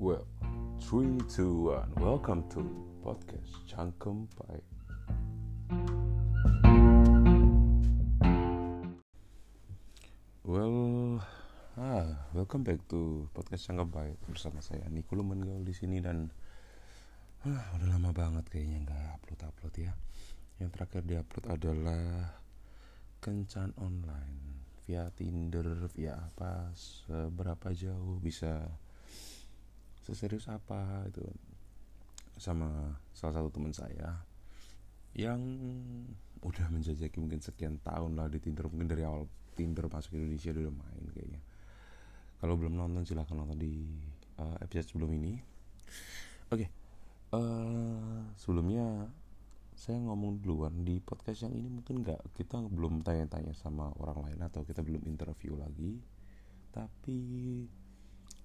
Well, three, two, one. Welcome to podcast Cangkem Pai. Well, ah, welcome back to podcast Cangkem Pai bersama saya Niko Lumenggaul di sini dan ah, udah lama banget kayaknya nggak upload upload ya. Yang terakhir diupload adalah kencan online via Tinder, via apa, seberapa jauh bisa seserius apa itu sama salah satu teman saya yang udah menjajaki mungkin sekian tahun lah di Tinder mungkin dari awal Tinder masuk Indonesia udah main kayaknya. Kalau belum nonton silahkan nonton di uh, episode sebelum ini. Oke okay. uh, eh, sebelumnya saya ngomong duluan di podcast yang ini mungkin nggak kita belum tanya-tanya sama orang lain atau kita belum interview lagi. Tapi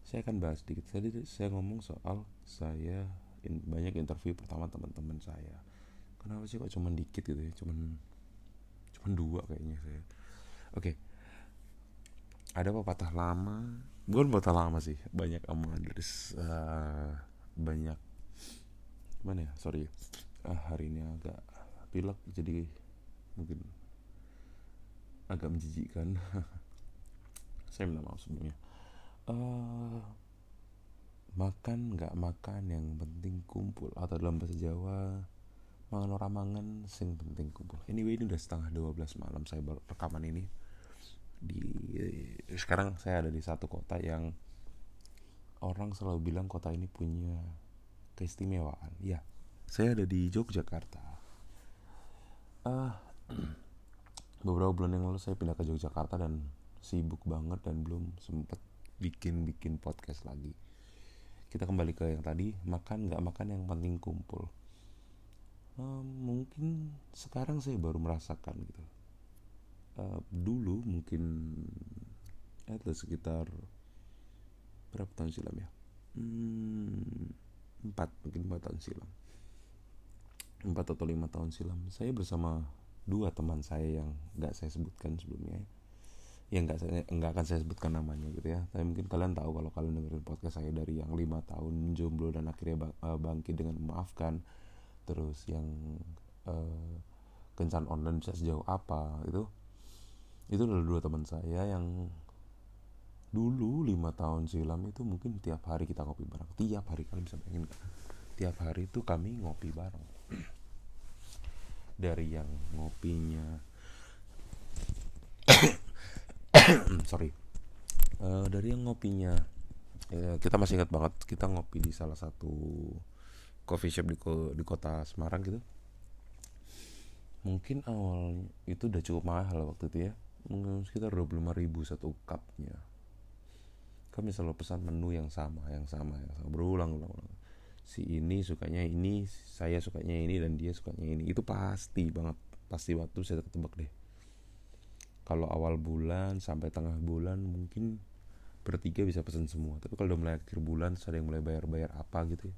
saya akan bahas sedikit. Tadi saya ngomong soal saya in, banyak interview pertama teman-teman saya. Kenapa sih kok cuman dikit gitu ya? Cuman cuman dua kayaknya saya. Oke. Okay. ada pepatah lama bukan pepatah lama sih banyak dari uh, banyak mana ya? Sorry. Uh, hari ini agak pilek jadi mungkin agak menjijikkan. Saya minta maaf sebelumnya uh, makan nggak makan yang penting kumpul. Atau dalam bahasa Jawa mangan orang mangan sing penting kumpul. Anyway ini udah setengah 12 malam saya rekaman ini. Di sekarang saya ada di satu kota yang orang selalu bilang kota ini punya keistimewaan. Ya saya ada di Yogyakarta. Uh, beberapa bulan yang lalu saya pindah ke Yogyakarta dan sibuk banget dan belum sempet bikin bikin podcast lagi. Kita kembali ke yang tadi makan nggak makan yang penting kumpul. Uh, mungkin sekarang saya baru merasakan gitu. Uh, dulu mungkin ada sekitar berapa tahun silam ya? Hmm, empat mungkin empat tahun silam. Empat atau lima tahun silam. Saya bersama dua teman saya yang nggak saya sebutkan sebelumnya yang nggak saya nggak akan saya sebutkan namanya gitu ya. Tapi mungkin kalian tahu kalau kalian dengerin podcast saya dari yang lima tahun jomblo dan akhirnya eh, bangkit dengan memaafkan. Terus yang uh, kencan online bisa sejauh apa itu. Itu adalah dua teman saya yang dulu lima tahun silam itu mungkin tiap hari kita ngopi bareng. Tiap hari kalian bisa bayangin tiap hari itu kami ngopi bareng. Dari yang ngopinya sorry. Uh, dari yang ngopinya ya, kita masih ingat banget kita ngopi di salah satu coffee shop di, di kota Semarang gitu. Mungkin awal itu udah cukup mahal waktu itu ya. Mungkin sekitar 25 ribu satu cupnya. Kami selalu pesan menu yang sama yang sama yang sama. Berulang-ulang si ini sukanya ini saya sukanya ini dan dia sukanya ini. Itu pasti banget. Pasti waktu saya ketebak deh kalau awal bulan sampai tengah bulan mungkin bertiga bisa pesan semua. Tapi kalau udah mulai akhir bulan ada yang mulai bayar-bayar apa gitu ya.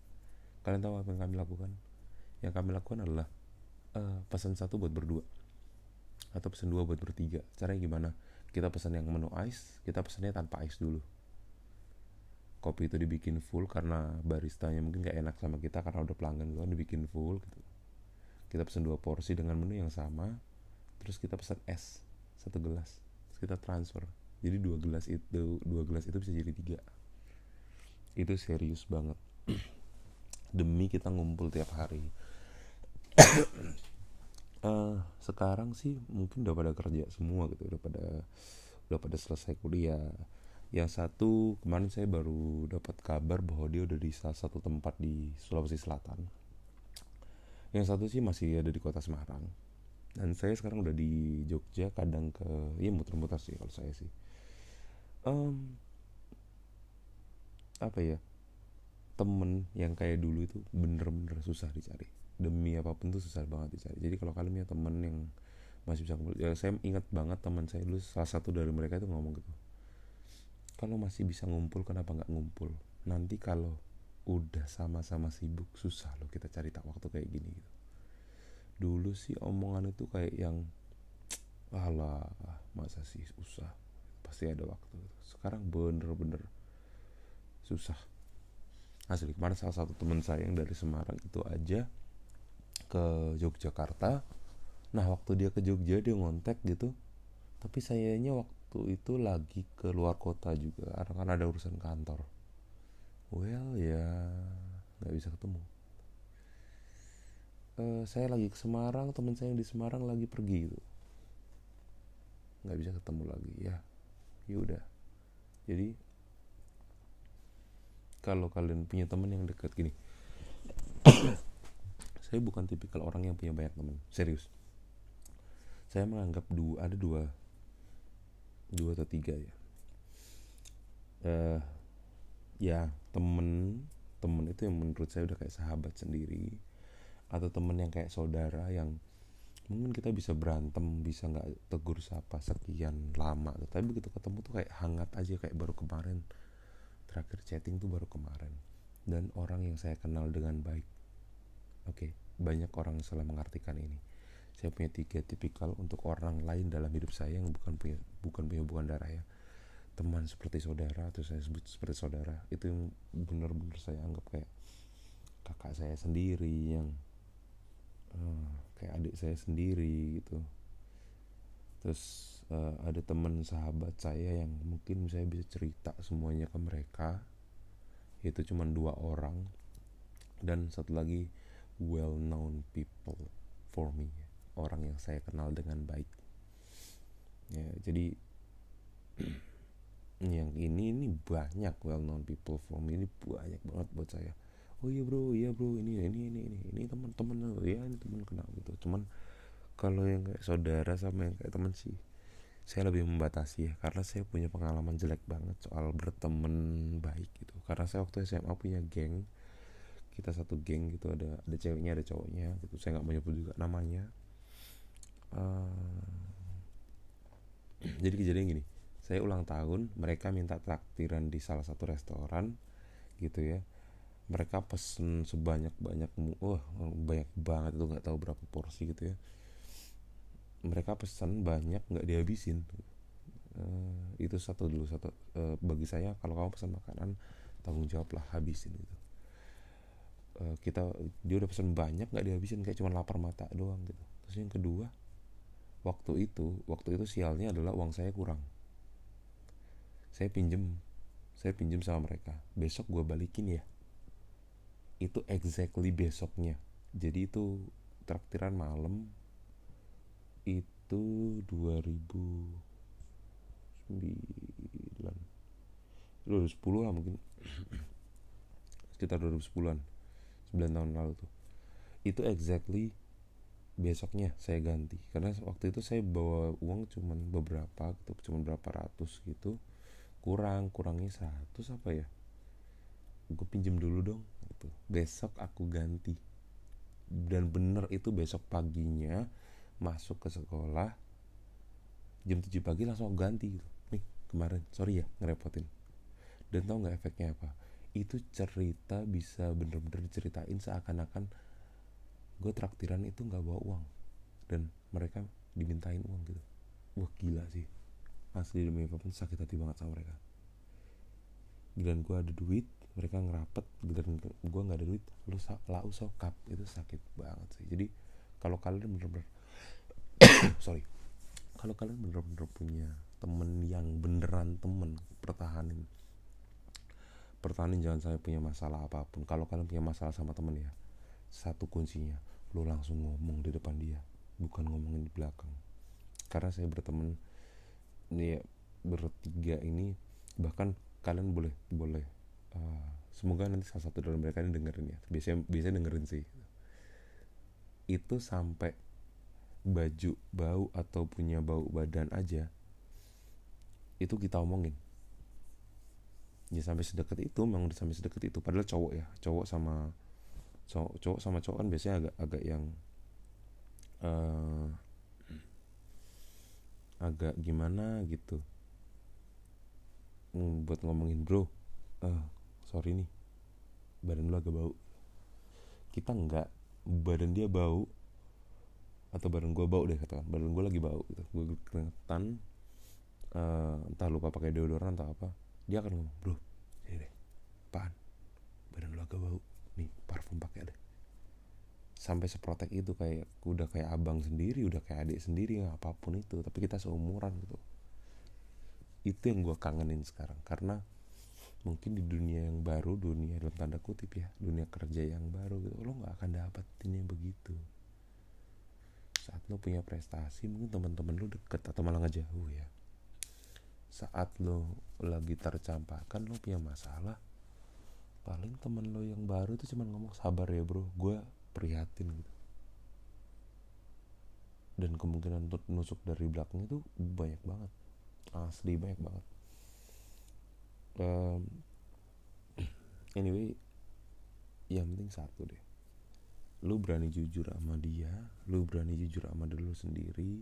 Kalian tahu apa yang kami lakukan? Yang kami lakukan adalah uh, pesan satu buat berdua. Atau pesan dua buat bertiga. Caranya gimana? Kita pesan yang menu ice kita pesannya tanpa ice dulu. Kopi itu dibikin full karena baristanya mungkin gak enak sama kita karena udah pelanggan kan dibikin full gitu. Kita pesan dua porsi dengan menu yang sama terus kita pesan es satu gelas terus kita transfer. Jadi dua gelas itu dua gelas itu bisa jadi tiga. Itu serius banget. Demi kita ngumpul tiap hari. Uh, sekarang sih mungkin udah pada kerja semua gitu udah pada udah pada selesai kuliah. Yang satu kemarin saya baru dapat kabar bahwa dia udah di salah satu tempat di Sulawesi Selatan. Yang satu sih masih ada di kota Semarang dan saya sekarang udah di Jogja kadang ke ya muter-muter sih kalau saya sih. Um, apa ya temen yang kayak dulu itu bener-bener susah dicari. Demi apa pun tuh susah banget dicari. Jadi kalau kalian punya temen yang masih bisa ya saya ingat banget teman saya dulu salah satu dari mereka itu ngomong gitu. Kalau masih bisa ngumpul kenapa nggak ngumpul? Nanti kalau udah sama-sama sibuk susah loh kita cari tak waktu kayak gini gitu dulu sih omongan itu kayak yang alah masa sih susah? Pasti ada waktu sekarang bener-bener susah. Asli kemarin salah satu teman saya yang dari Semarang itu aja ke Yogyakarta. Nah waktu dia ke Jogja dia ngontek gitu. Tapi sayanya waktu itu lagi ke luar kota juga. Karena kan ada urusan kantor. Well ya nggak bisa ketemu uh, saya lagi ke Semarang teman saya yang di Semarang lagi pergi gitu. Nggak bisa ketemu lagi ya. Yaudah jadi kalau kalian punya teman yang dekat gini. Saya bukan tipikal orang yang punya banyak teman serius. Saya menganggap dua ada dua. Dua atau tiga ya. Uh, ya temen temen itu yang menurut saya udah kayak sahabat sendiri atau temen yang kayak saudara yang mungkin kita bisa berantem bisa nggak tegur sapa sekian lama tapi begitu ketemu tuh kayak hangat aja kayak baru kemarin. Terakhir chatting tuh baru kemarin. Dan orang yang saya kenal dengan baik. Oke okay, banyak orang yang salah mengartikan ini. Saya punya tiga tipikal untuk orang lain dalam hidup saya yang bukan punya bukan punya hubungan darah ya. Teman seperti saudara atau saya sebut seperti saudara. Itu yang benar-benar saya anggap kayak kakak saya sendiri yang uh, kayak adik saya sendiri gitu. Terus uh, ada teman sahabat saya yang mungkin saya bisa cerita semuanya ke mereka. Itu cuma dua orang. Dan satu lagi well known people for me. Orang yang saya kenal dengan baik. Ya jadi yang ini ini banyak well known people for me. Ini banyak banget buat saya oh iya bro. Iya bro. Ini ini ini ini. Ini teman-teman ya ini teman kenal gitu. Cuman kalau yang kayak saudara sama yang kayak teman sih saya lebih membatasi ya. Karena saya punya pengalaman jelek banget soal berteman baik gitu. Karena saya waktu SMA punya geng. Kita satu geng gitu. Ada ada ceweknya ada cowoknya gitu. Saya nggak mau nyebut juga namanya. Uh, jadi kejadian gini. Saya ulang tahun mereka minta traktiran di salah satu restoran gitu ya mereka pesen sebanyak banyak wah banyak banget itu nggak tahu berapa porsi gitu ya. Mereka pesan banyak nggak dihabisin. Uh, itu satu dulu satu uh, bagi saya kalau kamu pesan makanan tanggung jawab lah habisin gitu. Uh, kita dia udah pesan banyak nggak dihabisin kayak cuma lapar mata doang gitu. Terus yang kedua waktu itu waktu itu sialnya adalah uang saya kurang. Saya pinjem saya pinjem sama mereka. Besok gue balikin ya itu exactly besoknya. Jadi itu traktiran malam itu 2009 2010 lah mungkin. Sekitar 2010an 9 tahun lalu tuh. Itu exactly besoknya saya ganti. Karena waktu itu saya bawa uang cuman beberapa gitu cuman berapa ratus gitu. Kurang kurangnya 100 apa ya? Gue pinjem dulu dong gitu. besok aku ganti. Dan bener itu besok paginya masuk ke sekolah jam 7 pagi langsung ganti gitu. Nih kemarin sorry ya ngerepotin. Dan tau nggak efeknya apa? Itu cerita bisa bener-bener diceritain seakan-akan gue traktiran itu nggak bawa uang. Dan mereka dimintain uang gitu. Wah gila sih. Asli demi apa pun sakit hati banget sama mereka. Giliran gue ada duit mereka ngerapet giliran gue nggak ada duit. Lu lau sokap. Itu sakit banget sih. Jadi kalau kalian bener-bener sorry. Kalau kalian bener-bener punya temen yang beneran temen pertahanin. Pertahanin jangan sampai punya masalah apa pun. Kalau kalian punya masalah sama temen ya satu kuncinya lo langsung ngomong di depan dia. Bukan ngomongin di belakang. Karena saya berteman ya bertiga ini bahkan kalian boleh boleh uh, semoga nanti salah satu dari mereka ini dengerin ya. Biasanya biasanya dengerin sih. Itu sampai baju bau atau punya bau badan aja itu kita omongin. Ya sampai sedekat itu memang sampai sedekat itu. Padahal cowok ya cowok sama cowok cowok sama cowok kan biasanya agak agak yang uh, agak gimana gitu. Hmm, buat ngomongin bro uh, sorry nih. Badan lu agak bau. Kita enggak badan dia bau atau badan gue bau deh katakan. Badan gue lagi bau gitu. Gue keringetan uh, entah lupa pakai deodoran atau apa. Dia akan ngomong bro ini deh. Apaan? Badan lo agak bau. Nih parfum pakai deh. Sampai seprotek itu kayak udah kayak abang sendiri udah kayak adik sendiri apa pun itu. Tapi kita seumuran gitu. Itu yang gue kangenin sekarang. Karena mungkin di dunia yang baru dunia dalam tanda kutip ya dunia kerja yang baru gitu lo nggak akan dapetin yang begitu. Saat lo punya prestasi mungkin teman-teman lo deket atau malah ngejauh ya. Saat lo lagi tercampakkan lo punya masalah paling temen lo yang baru itu cuma ngomong sabar ya bro gue prihatin gitu. Dan kemungkinan untuk nusuk dari belakang itu banyak banget asli banyak banget um, anyway yang penting satu deh. Lu berani jujur sama dia lu berani jujur sama diri lu sendiri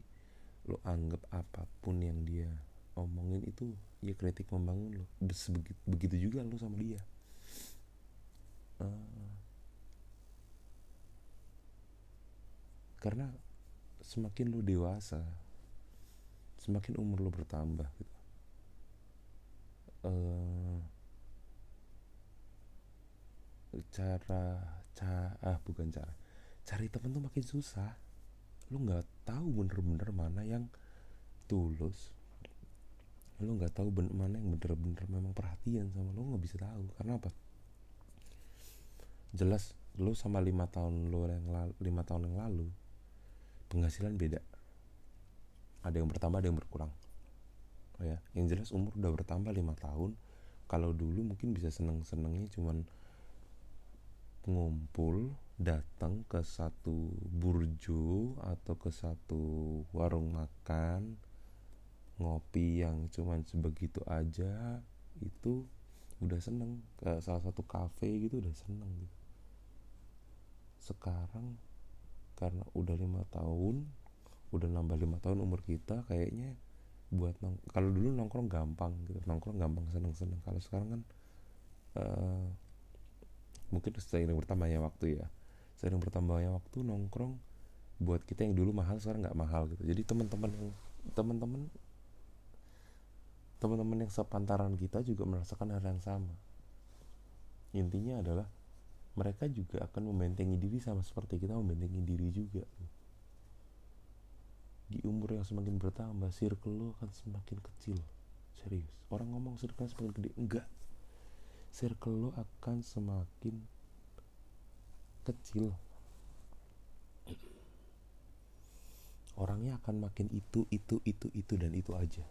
lu anggap apa pun yang dia omongin itu ya kritik membangun lo begitu, begitu juga lu sama dia. Uh, karena semakin lu dewasa semakin umur lu bertambah gitu uh, cara cara ah bukan cara. Cari temen tuh makin susah. Lu nggak tahu bener-bener mana yang tulus. Lu nggak tahu bener mana yang bener-bener memang perhatian sama lu nggak bisa tahu. Karena apa? Jelas lu sama lima tahun lu yang lalu lima tahun yang lalu penghasilan beda. Ada yang bertambah ada yang berkurang ya yang jelas umur udah bertambah lima tahun. Kalau dulu mungkin bisa seneng senengnya cuman ngumpul datang ke satu burjo atau ke satu warung makan ngopi yang cuman sebegitu aja itu udah seneng. Ke salah satu kafe gitu udah seneng gitu. Sekarang karena udah lima tahun udah nambah lima tahun umur kita kayaknya buat nong kalau dulu nongkrong gampang gitu nongkrong gampang seneng seneng kalau sekarang kan uh, mungkin seiring bertambahnya waktu ya. Seiring bertambahnya waktu nongkrong buat kita yang dulu mahal sekarang nggak mahal gitu. Jadi teman-teman yang teman-teman teman-teman yang sepantaran kita juga merasakan hal yang sama. Intinya adalah mereka juga akan membentengi diri sama seperti kita membentengi diri juga di umur yang semakin bertambah circle lo akan semakin kecil. Serius. Orang ngomong circle semakin gede. Enggak. Circle lo akan semakin kecil. Orangnya akan makin itu itu itu itu dan itu aja.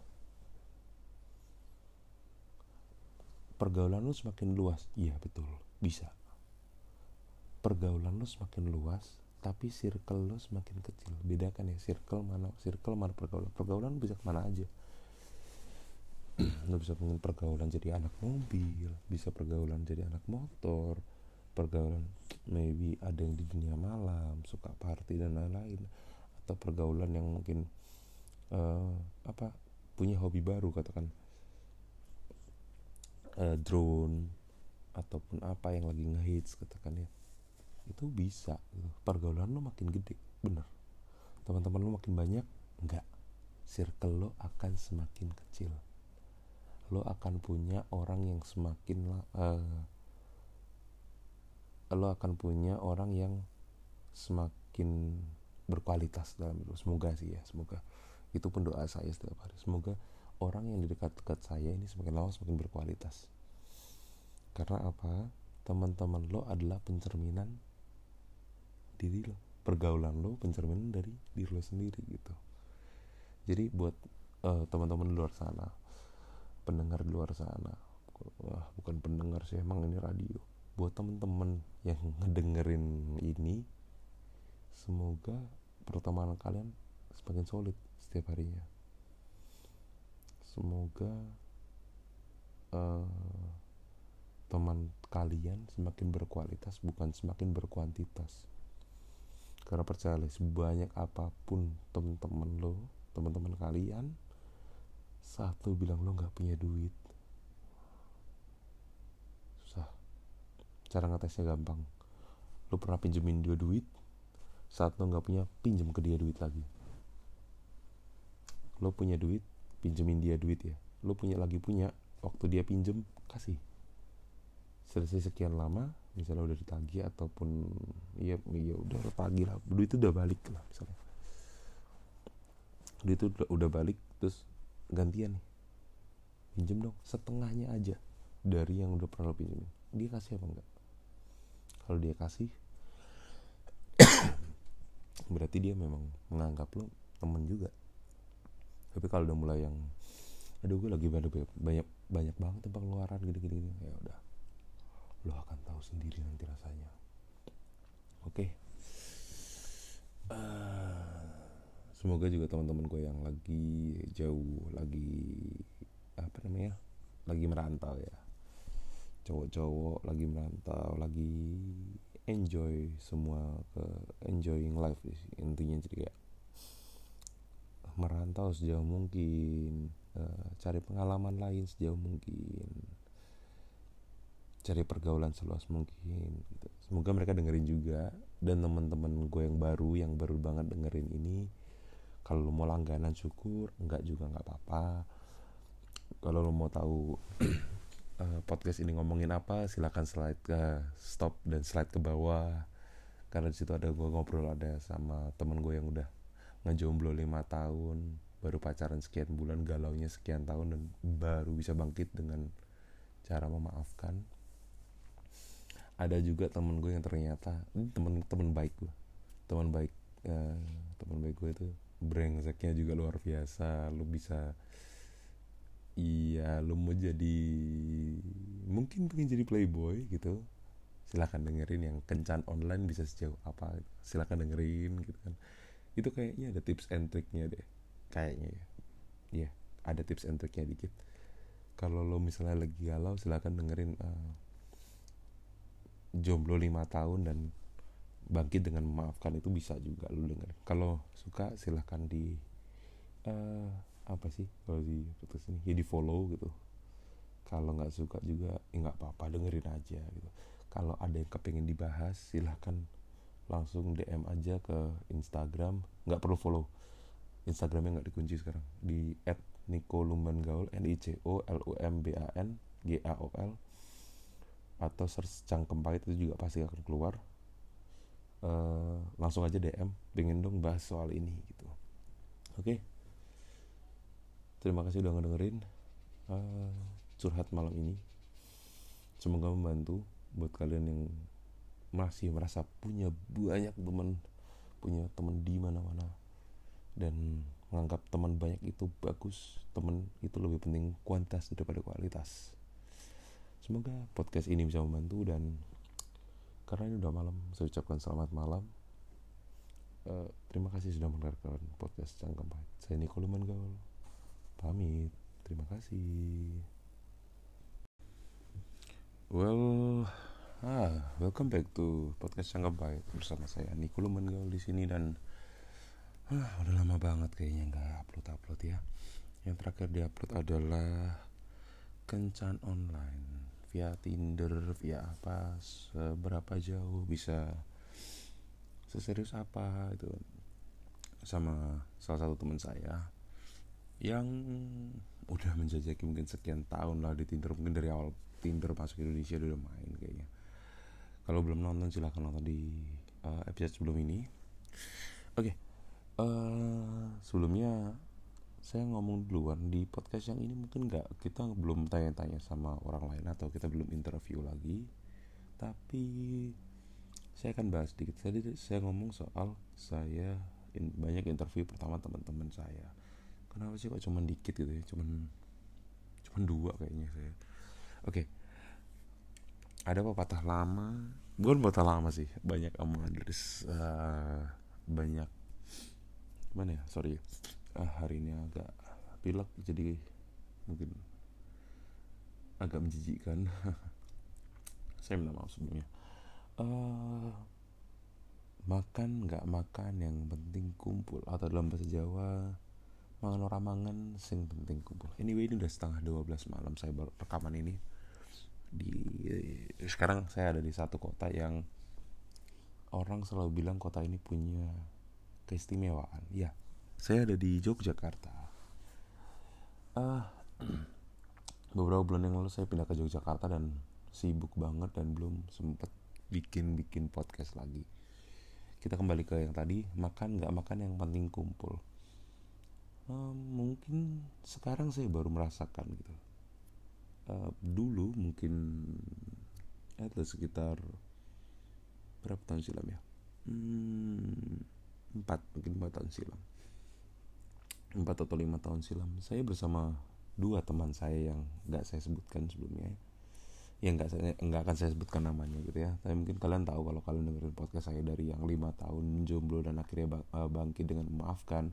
Pergaulan lo semakin luas. Iya betul. Bisa. Pergaulan lo semakin luas tapi circle lo semakin kecil. Bedakan ya circle mana circle mana pergaulan. Pergaulan bisa ke mana aja. Lo bisa pergaulan jadi anak mobil bisa pergaulan jadi anak motor pergaulan maybe ada yang di dunia malam suka party dan lain-lain. Atau pergaulan yang mungkin uh, apa punya hobi baru katakan. Uh, drone ataupun apa yang lagi ngehits katakan ya itu bisa. Pergaulan lo makin gede bener. Teman-teman lo makin banyak enggak. Circle lo akan semakin kecil. Lo akan punya orang yang semakin uh, lo akan punya orang yang semakin berkualitas dalam itu semoga sih ya semoga. Itu pun doa saya setiap hari. Semoga orang yang di dekat-dekat saya ini semakin lama semakin berkualitas. Karena apa? Teman-teman lo adalah pencerminan diri lo pergaulan lo pencerminan dari diri lo sendiri gitu. Jadi buat uh, teman-teman luar sana pendengar di luar sana wah bukan pendengar sih emang ini radio. Buat teman-teman yang ngedengerin ini semoga pertemanan kalian semakin solid setiap harinya. Semoga uh, teman kalian semakin berkualitas bukan semakin berkuantitas karena percaya sebanyak apa pun temen-temen lo teman-teman kalian satu bilang lo nggak punya duit. Susah. Cara ngetesnya gampang. Lo pernah pinjemin dia duit saat lo nggak punya pinjem ke dia duit lagi. Lo punya duit pinjemin dia duit ya. Lo punya lagi punya waktu dia pinjem kasih. Selesai sekian lama misalnya udah ditagih ataupun ya ya udah tagih lah. Duit itu udah balik lah misalnya. Duit itu udah, udah balik terus gantian nih. Pinjem dong setengahnya aja dari yang udah pernah lo pinjemin. Dia kasih apa enggak? Kalau dia kasih berarti dia memang menganggap lo temen juga. Tapi kalau udah mulai yang aduh gue lagi banyak banyak banyak banget pengeluaran gini gini gini ya udah lo akan tahu sendiri nanti rasanya. Oke? Okay. uh, semoga juga teman-teman gue yang lagi jauh lagi apa namanya lagi merantau ya. Cowok-cowok lagi merantau lagi enjoy semua ke enjoying life sih intinya jadi kayak merantau sejauh mungkin uh, cari pengalaman lain sejauh mungkin cari pergaulan seluas mungkin gitu. semoga mereka dengerin juga. Dan teman-teman gue yang baru yang baru banget dengerin ini kalau lo mau langganan syukur enggak juga nggak apa-apa. Kalau lo mau tahu uh, podcast ini ngomongin apa silakan slide ke stop dan slide ke bawah. Karena di situ ada gue ngobrol ada sama temen gue yang udah ngejomblo lima tahun baru pacaran sekian bulan galaunya sekian tahun dan baru bisa bangkit dengan cara memaafkan ada juga temen gue yang ternyata temen temen baik gue. Teman baik uh, teman baik gue itu brengseknya juga luar biasa. Lu bisa iya lu mau jadi mungkin pengen jadi playboy gitu. Silahkan dengerin yang kencan online bisa sejauh apa silahkan dengerin gitu kan. Itu kayaknya ada tips and triknya deh kayaknya ya. Iya ada tips and triknya dikit. Kalau lo misalnya lagi galau silahkan dengerin uh, jomblo lima tahun dan bangkit dengan memaafkan itu bisa juga lu denger. Kalau suka silahkan di uh, apa sih kalau di podcast ini ya di follow gitu. Kalau nggak suka juga ya nggak apa-apa dengerin aja gitu. Kalau ada yang kepengen dibahas silahkan langsung DM aja ke Instagram. Nggak perlu follow. Instagramnya nggak dikunci sekarang. Di at Nico Lumban Gaul N I C O L U M B A N G A O L atau search cangkem pahit itu juga pasti akan keluar. Uh, langsung aja DM pengen dong bahas soal ini gitu. Oke. Okay? terima kasih udah ngedengerin uh, curhat malam ini. Semoga membantu buat kalian yang masih merasa punya banyak teman punya teman di mana-mana. Dan menganggap teman banyak itu bagus teman itu lebih penting kuantitas daripada kualitas Semoga podcast ini bisa membantu dan karena ini udah malam, saya ucapkan selamat malam. Uh, terima kasih sudah mendengarkan podcast Cangkem Pahit. Saya Niko Luman Gaul. Pamit. Terima kasih. Well, ah, welcome back to podcast Cangkem Pahit bersama saya Niko Luman Gaul di sini dan ah, udah lama banget kayaknya nggak upload upload ya. Yang terakhir diupload adalah kencan online via Tinder via apa seberapa jauh bisa seserius apa itu sama salah satu teman saya yang udah menjajaki mungkin sekian tahun lah di Tinder mungkin dari awal Tinder masuk Indonesia udah main kayaknya kalau belum nonton silahkan nonton di uh, episode sebelum ini oke okay. uh, eh, sebelumnya saya ngomong duluan di podcast yang ini mungkin nggak kita belum tanya-tanya sama orang lain atau kita belum interview lagi. Tapi saya akan bahas sedikit. Tadi saya ngomong soal saya in, banyak interview pertama teman-teman saya. Kenapa sih kok cuma dikit gitu ya? Cuman cuman dua kayaknya saya. Oke. Okay. ada pepatah lama? Bukan pepatah lama sih. Banyak dari uh, banyak mana ya? Sorry ah, hari ini agak pilek jadi mungkin agak menjijikkan. Saya minta maaf sebelumnya. Uh, makan nggak makan yang penting kumpul. Atau dalam bahasa Jawa mangan orang mangan sing penting kumpul. Anyway ini udah setengah 12 malam saya baru rekaman ini. Di sekarang saya ada di satu kota yang orang selalu bilang kota ini punya keistimewaan. Ya saya ada di Yogyakarta. Uh, beberapa bulan yang lalu saya pindah ke Yogyakarta dan sibuk banget dan belum sempet bikin bikin podcast lagi. Kita kembali ke yang tadi makan nggak makan yang penting kumpul. Uh, mungkin sekarang saya baru merasakan gitu. Uh, dulu mungkin ada sekitar berapa tahun silam ya? Hmm, empat mungkin empat tahun silam empat atau lima tahun silam. Saya bersama dua teman saya yang nggak saya sebutkan sebelumnya. Yang nggak saya nggak akan saya sebutkan namanya gitu ya. Tapi mungkin kalian tahu kalau kalian dengerin podcast saya dari yang lima tahun jomblo dan akhirnya eh, bangkit dengan memaafkan.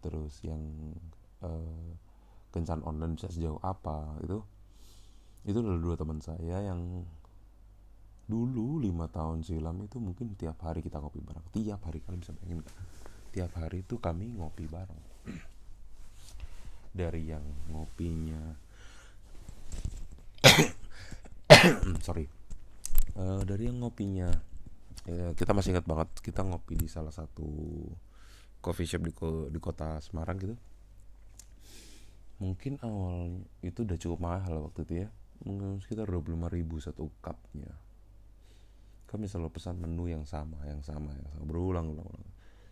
Terus yang uh, kencan online bisa sejauh apa itu. Itu adalah dua teman saya yang dulu lima tahun silam itu mungkin tiap hari kita ngopi bareng. Tiap hari kalian bisa bayangin tiap hari itu kami ngopi bareng dari yang ngopinya. Sorry. Uh, dari yang ngopinya. Ya, kita masih ingat banget kita ngopi di salah satu coffee shop di, di kota Semarang gitu. Mungkin awal itu udah cukup mahal waktu itu ya. Mungkin sekitar 25 ribu satu cupnya. Kami selalu pesan menu yang sama yang sama yang sama. Berulang-ulang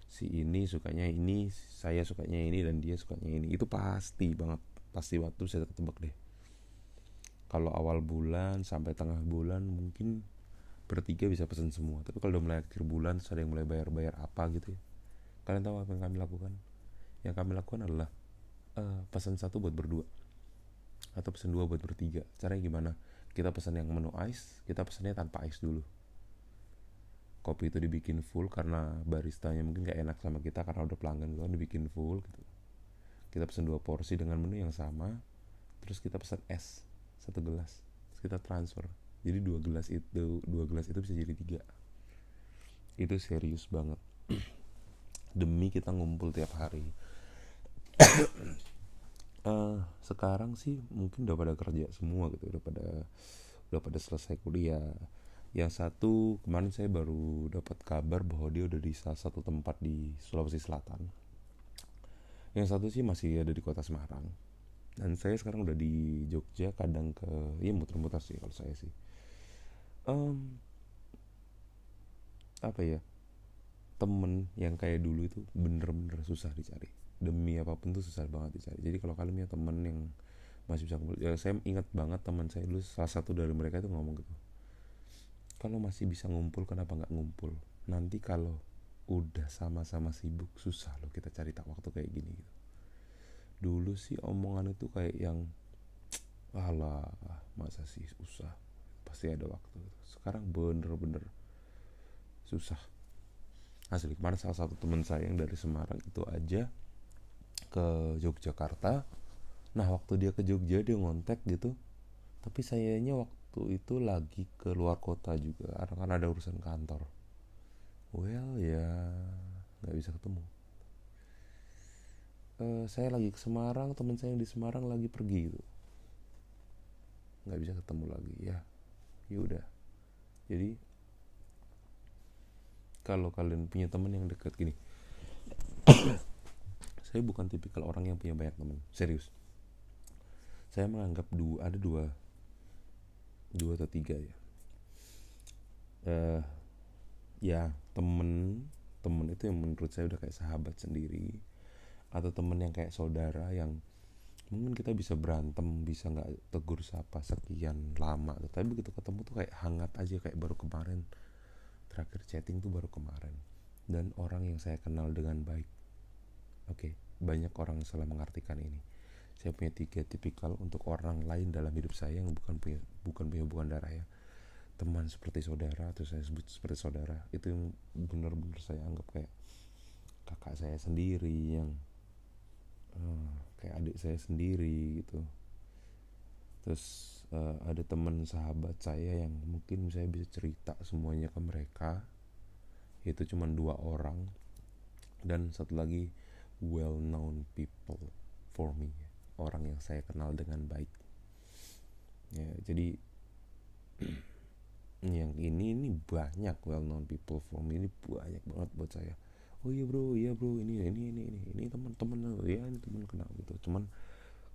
si ini sukanya ini saya sukanya ini dan dia sukanya ini. Itu pasti banget. Pasti waktu saya ketebak deh. Kalau awal bulan sampai tengah bulan mungkin bertiga bisa pesan semua. Tapi kalau udah mulai akhir bulan terus yang mulai bayar-bayar apa gitu ya. Kalian tahu apa yang kami lakukan? Yang kami lakukan adalah uh, pesan satu buat berdua. Atau pesan dua buat bertiga. Caranya gimana? Kita pesan yang menu ice kita pesannya tanpa ice dulu kopi itu dibikin full karena baristanya mungkin gak enak sama kita karena udah pelanggan kan dibikin full gitu. Kita pesan dua porsi dengan menu yang sama terus kita pesan es satu gelas terus kita transfer. Jadi dua gelas itu dua gelas itu bisa jadi tiga. Itu serius banget. Demi kita ngumpul tiap hari. Uh, sekarang sih mungkin udah pada kerja semua gitu udah pada udah pada selesai kuliah yang satu kemarin saya baru dapat kabar bahwa dia udah di salah satu tempat di Sulawesi Selatan. Yang satu sih masih ada di kota Semarang. Dan saya sekarang udah di Jogja kadang ke ya muter-muter sih kalau saya sih. Um, apa ya temen yang kayak dulu itu bener-bener susah dicari. Demi apa pun tuh susah banget dicari. Jadi kalau kalian punya temen yang masih bisa ya saya ingat banget teman saya dulu salah satu dari mereka itu ngomong gitu kalau masih bisa ngumpul kenapa nggak ngumpul? Nanti kalau udah sama-sama sibuk susah loh kita cari tak waktu kayak gini gitu. Dulu sih omongan itu kayak yang alah masa sih susah? Pasti ada waktu sekarang bener-bener susah. Asli kemarin salah satu teman saya yang dari Semarang itu aja ke Yogyakarta. Nah waktu dia ke Jogja dia ngontek gitu. Tapi sayanya waktu waktu itu lagi ke luar kota juga karena kan ada urusan kantor. Well ya nggak bisa ketemu. Uh, saya lagi ke Semarang teman saya yang di Semarang lagi pergi gitu. Nggak bisa ketemu lagi ya. Ya udah. Jadi kalau kalian punya teman yang dekat gini. Saya bukan tipikal orang yang punya banyak teman serius. Saya menganggap dua ada dua dua atau tiga ya. Uh, ya temen temen itu yang menurut saya udah kayak sahabat sendiri. Atau temen yang kayak saudara yang mungkin kita bisa berantem bisa nggak tegur sapa sekian lama. Tapi begitu ketemu tuh kayak hangat aja kayak baru kemarin. Terakhir chatting tuh baru kemarin. Dan orang yang saya kenal dengan baik. Oke okay, banyak orang yang salah mengartikan ini saya punya tiga tipikal untuk orang lain dalam hidup saya yang bukan punya bukan punya hubungan darah ya. Teman seperti saudara atau saya sebut seperti saudara itu yang benar-benar saya anggap kayak kakak saya sendiri yang uh, kayak adik saya sendiri gitu. Terus uh, ada teman sahabat saya yang mungkin saya bisa cerita semuanya ke mereka. Itu cuma dua orang. Dan satu lagi well known people for me orang yang saya kenal dengan baik. Ya jadi yang ini ini banyak well known people me. Ini banyak banget buat saya. Oh iya bro iya bro ini ini ini ini ini teman-teman ya ini teman kenal gitu. Cuman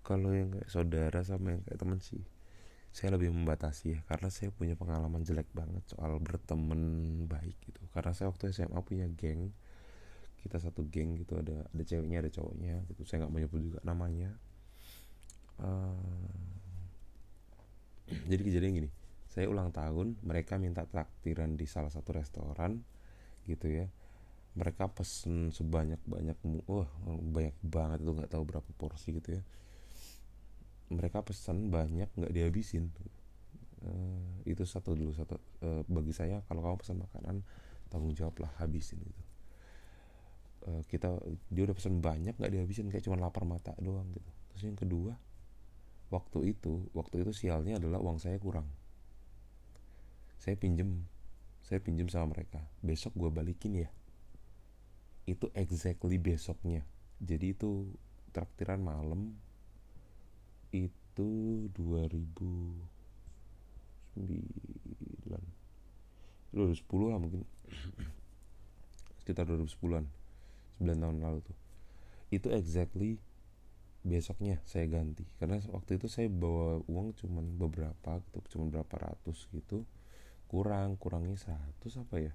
kalau yang kayak saudara sama yang kayak teman sih saya lebih membatasi ya karena saya punya pengalaman jelek banget soal berteman baik gitu. Karena saya waktu SMA punya geng kita satu geng gitu ada ada ceweknya ada cowoknya gitu. Saya nggak menyebut juga namanya uh, jadi kejadian gini. Saya ulang tahun mereka minta traktiran di salah satu restoran gitu ya. Mereka pesen sebanyak banyak wah banyak banget itu nggak tahu berapa porsi gitu ya. Mereka pesan banyak nggak dihabisin. Uh, itu satu dulu satu uh, bagi saya kalau kamu pesan makanan tanggung jawab lah habisin gitu. Uh, kita dia udah pesan banyak nggak dihabisin kayak cuma lapar mata doang gitu. Terus yang kedua waktu itu waktu itu sialnya adalah uang saya kurang. Saya pinjem saya pinjem sama mereka. Besok gue balikin ya. Itu exactly besoknya. Jadi itu traktiran malam itu 2009 2010 lah mungkin. Sekitar 2010an 9 tahun lalu tuh. Itu exactly besoknya saya ganti. Karena waktu itu saya bawa uang cuman beberapa gitu cuman berapa ratus gitu. Kurang kurangnya seratus apa ya?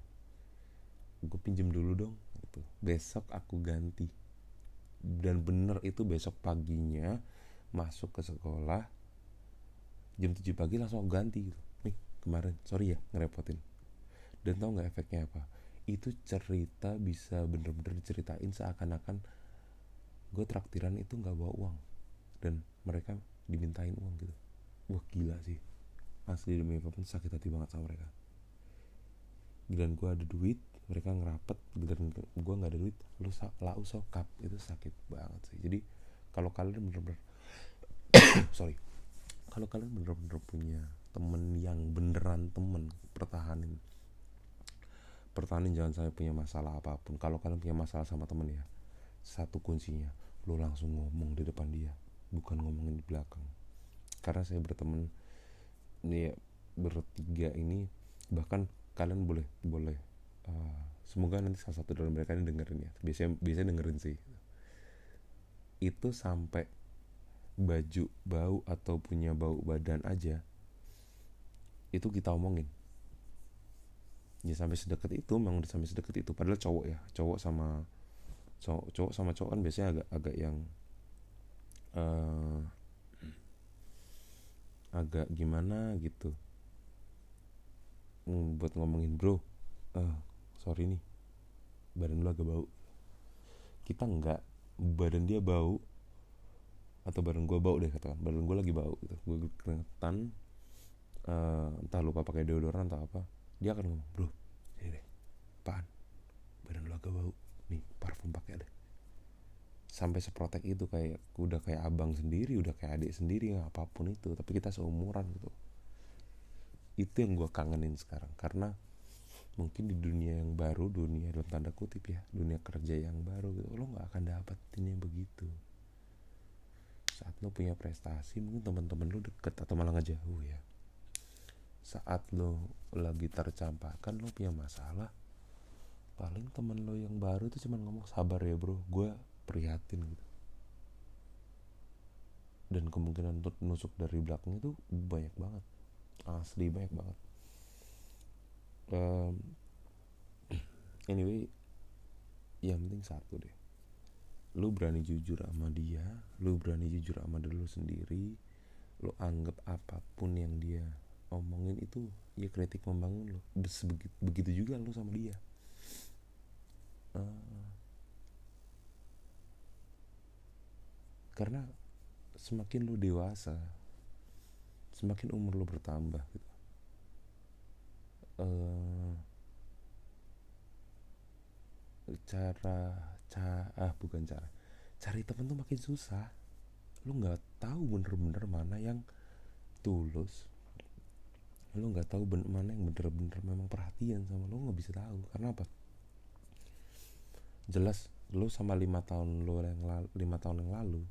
Gue pinjem dulu dong gitu. Besok aku ganti. Dan bener itu besok paginya masuk ke sekolah jam 7 pagi langsung aku ganti gitu. Nih kemarin sorry ya ngerepotin. Dan tau nggak efeknya apa? Itu cerita bisa bener-bener diceritain seakan-akan gue traktiran itu nggak bawa uang. Dan mereka dimintain uang gitu. Wah gila sih. Asli demi apa pun sakit hati banget sama mereka. Dan gue ada duit mereka ngerapat dan gue nggak ada duit lu lau sokap. Itu sakit banget sih. Jadi kalau kalian bener-bener sorry. Kalau kalian bener-bener punya temen yang beneran temen pertahanin. Pertahanin jangan sampai punya masalah apa pun. Kalau kalian punya masalah sama temen ya satu kuncinya lo langsung ngomong di depan dia bukan ngomongin di belakang. Karena saya berteman nih bertiga ini bahkan kalian boleh boleh uh, semoga nanti salah satu dari mereka ini dengerin ya. Biasanya biasanya dengerin sih. Itu sampai baju bau atau punya bau badan aja itu kita omongin. Ya sampai sedekat itu memang sampai sedekat itu. Padahal cowok ya cowok sama cowok cowok sama cowok kan biasanya agak agak yang uh, agak gimana gitu. Hmm, buat ngomongin bro uh, sorry nih. Badan lu agak bau. Kita enggak badan dia bau atau badan gue bau deh katakan. Badan gue lagi bau gitu. Gue keringetan uh, entah lupa pakai deodoran atau apa. Dia akan ngomong bro ini deh apaan? Badan lu agak bau nih parfum pakai deh. Sampai seprotek itu kayak udah kayak abang sendiri udah kayak adik sendiri apa pun itu. Tapi kita seumuran gitu. Itu yang gue kangenin sekarang. Karena mungkin di dunia yang baru dunia dalam tanda kutip ya dunia kerja yang baru gitu lo nggak akan dapetin yang begitu. Saat lo punya prestasi mungkin teman-teman lo deket atau malah ngejauh ya. Saat lo lagi tercampakkan lo punya masalah paling temen lo yang baru itu cuma ngomong sabar ya bro gue prihatin gitu. Dan kemungkinan untuk nusuk dari belakang itu banyak banget. Asli banyak banget. Um, anyway yang penting satu deh. Lu berani jujur sama dia lu berani jujur sama diri lu sendiri lu anggap apa pun yang dia omongin itu ya kritik membangun lo begitu, begitu juga lu sama dia karena semakin lu dewasa semakin umur lu bertambah gitu. Uh, cara cara ah bukan cara. Cari temen tuh makin susah. Lu nggak tahu bener-bener mana yang tulus. Lu nggak tahu bener mana yang bener-bener memang perhatian sama lu nggak bisa tahu. Karena apa jelas lu sama lima tahun lu yang lalu lima tahun yang lalu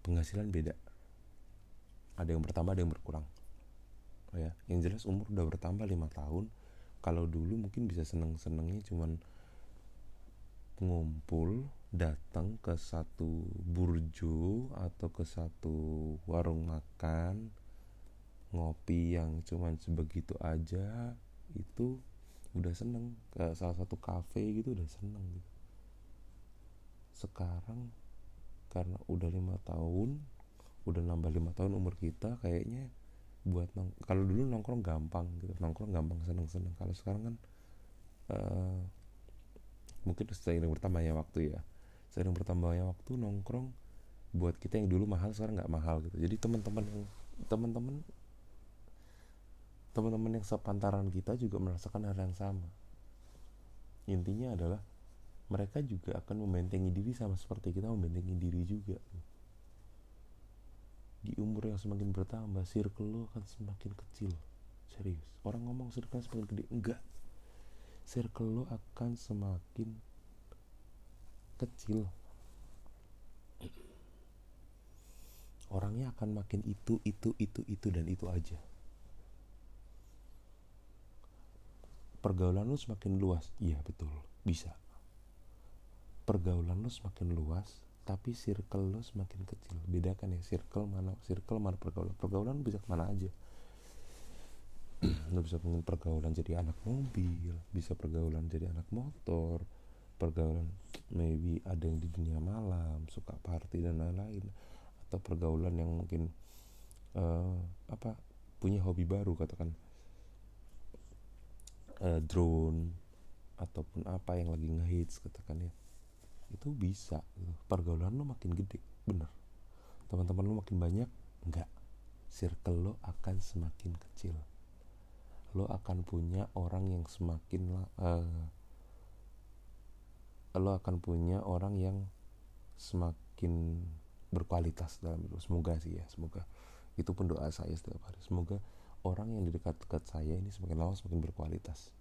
penghasilan beda. Ada yang bertambah ada yang berkurang. Oh ya yang jelas umur udah bertambah lima tahun kalau dulu mungkin bisa seneng senengnya cuman ngumpul datang ke satu burjo atau ke satu warung makan ngopi yang cuman sebegitu aja itu udah seneng. Ke salah satu kafe gitu udah seneng gitu sekarang karena udah lima tahun udah nambah lima tahun umur kita kayaknya buat nong kalau dulu nongkrong gampang gitu nongkrong gampang seneng seneng kalau sekarang kan uh, mungkin seiring bertambahnya waktu ya. Seiring bertambahnya waktu nongkrong buat kita yang dulu mahal sekarang nggak mahal gitu. Jadi teman-teman yang teman-teman teman-teman yang sepantaran kita juga merasakan hal yang sama. Intinya adalah mereka juga akan membentengi diri sama seperti kita membentengi diri juga. Di umur yang semakin bertambah circle lo akan semakin kecil. Serius. Orang ngomong circle semakin gede enggak. Circle lo akan semakin kecil. Orangnya akan makin itu itu itu itu dan itu aja. Pergaulan lu semakin luas. Iya betul. Bisa pergaulan lu semakin luas tapi circle lo semakin kecil. Bedakan ya circle mana circle mana pergaulan. Pergaulan bisa ke mana aja. Lo bisa pengen pergaulan jadi anak mobil bisa pergaulan jadi anak motor pergaulan maybe ada yang di dunia malam suka party dan lain-lain. Atau pergaulan yang mungkin uh, apa punya hobi baru katakan. Uh, drone ataupun apa yang lagi ngehits katakan ya itu bisa. Pergaulan lo makin gede bener. Teman-teman lo makin banyak? Enggak. Circle lo akan semakin kecil. Lo akan punya orang yang semakin uh, lo akan punya orang yang semakin berkualitas dalam hidup. Semoga sih ya semoga. Itu pun doa saya setiap hari. Semoga orang yang di dekat-dekat saya ini semakin lama semakin berkualitas.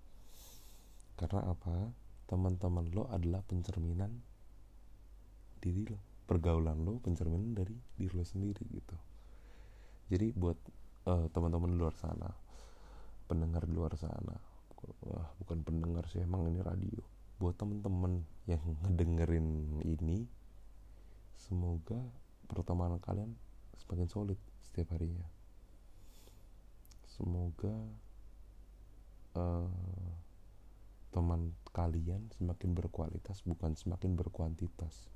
Karena apa? Teman-teman lo adalah pencerminan diri lo pergaulan lo pencerminan dari diri lo sendiri gitu. Jadi buat uh, teman-teman luar sana pendengar di luar sana wah bukan pendengar sih emang ini radio. Buat teman-teman yang ngedengerin ini semoga pertemanan kalian semakin solid setiap harinya. Semoga uh, teman kalian semakin berkualitas bukan semakin berkuantitas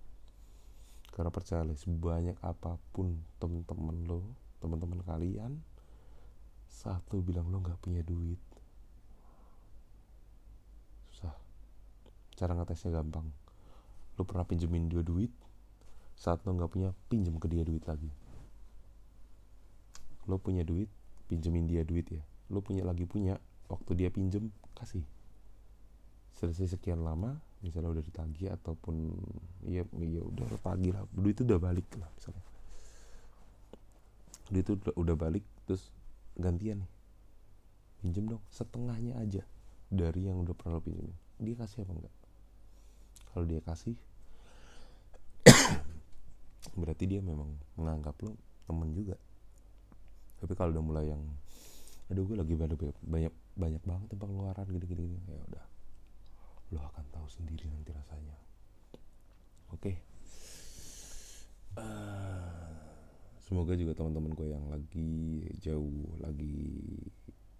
karena percaya sebanyak apa pun temen-temen lo teman-teman kalian satu bilang lo nggak punya duit. Susah. Cara ngetesnya gampang. Lo pernah pinjemin dia duit saat lo nggak punya pinjem ke dia duit lagi. Lo punya duit pinjemin dia duit ya. Lo punya lagi punya waktu dia pinjem kasih. Selesai sekian lama misalnya udah ditagih ataupun ya ya udah tagih lah. Duit itu udah balik lah misalnya. Duit itu udah, balik terus gantian nih. Pinjem dong setengahnya aja dari yang udah pernah lo dia kasih apa enggak? Kalau dia kasih berarti dia memang menganggap lo temen juga. Tapi kalau udah mulai yang aduh gue lagi banyak banyak banyak banget pengeluaran gini gini, gini. ya udah lo akan tahu sendiri nanti rasanya. Oke? Okay. uh, eh, semoga juga teman-teman gue yang lagi jauh lagi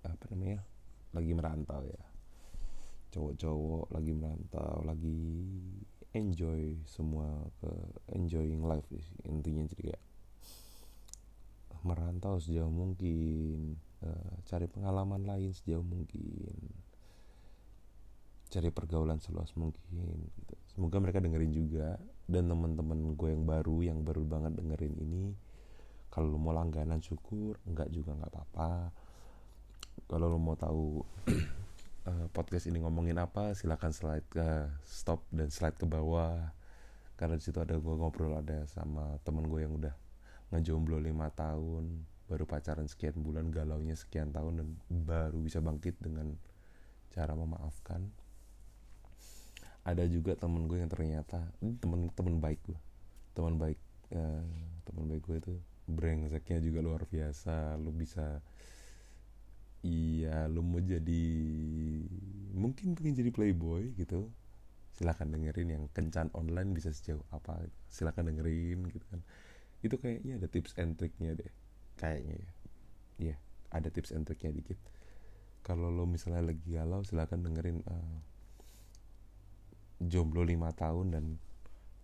apa namanya lagi merantau ya. Cowok-cowok lagi merantau lagi enjoy semua ke enjoying life sih intinya jadi kayak merantau sejauh mungkin uh, cari pengalaman lain sejauh mungkin cari pergaulan seluas mungkin gitu. semoga mereka dengerin juga. Dan teman-teman gue yang baru yang baru banget dengerin ini kalau lo mau langganan syukur. Enggak juga nggak apa-apa. Kalau lo mau tahu uh, podcast ini ngomongin apa silahkan slide ke stop dan slide ke bawah. Karena di situ ada gue ngobrol ada sama temen gue yang udah ngejomblo lima tahun baru pacaran sekian bulan galaunya sekian tahun dan baru bisa bangkit dengan cara memaafkan ada juga temen gue yang ternyata temen temen baik gue. Teman baik uh, teman baik gue itu brengseknya juga luar biasa. Lu bisa iya lu mau jadi mungkin pengen jadi playboy gitu. Silahkan dengerin yang kencan online bisa sejauh apa silahkan dengerin gitu kan. Itu kayaknya ada tips and triknya deh kayaknya ya. Iya ada tips and triknya dikit. Kalau lo misalnya lagi galau silahkan dengerin uh, jomblo lima tahun dan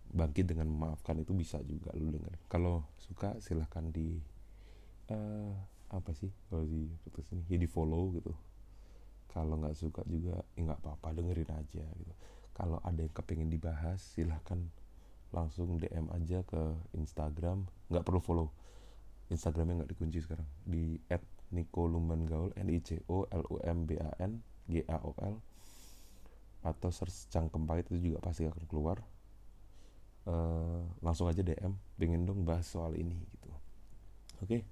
bangkit dengan memaafkan itu bisa juga lo denger kalau suka silahkan di uh, apa sih kalau di putus ini ya di follow gitu. Kalau nggak suka juga ya nggak apa-apa dengerin aja gitu. Kalau ada yang kepengen dibahas silahkan langsung DM aja ke Instagram. Nggak perlu follow. Instagramnya nggak dikunci sekarang. Di @nico lumban gaul n i c o l u m b a n g a o l atau search cangkem pahit itu juga pasti akan keluar. Uh, langsung aja DM pengen dong bahas soal ini gitu. Oke. Okay?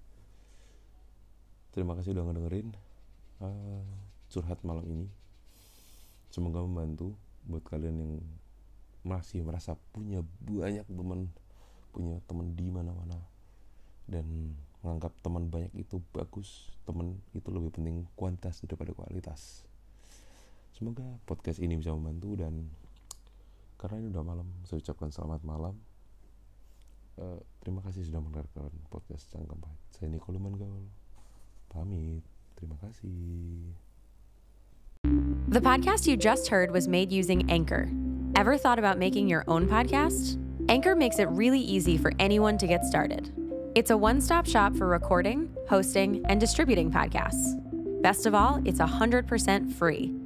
terima kasih udah ngedengerin uh, curhat malam ini. Semoga membantu buat kalian yang masih merasa punya banyak teman punya teman di mana-mana dan menganggap teman banyak itu bagus teman itu lebih penting kuantitas daripada kualitas semoga podcast ini bisa membantu dan karena ini udah malam saya ucapkan selamat malam uh, terima kasih sudah mendengarkan podcast saya Gaul pamit terima kasih The podcast you just heard was made using Anchor. Ever thought about making your own podcast? Anchor makes it really easy for anyone to get started. It's a one stop shop for recording, hosting, and distributing podcasts. Best of all, it's 100% free.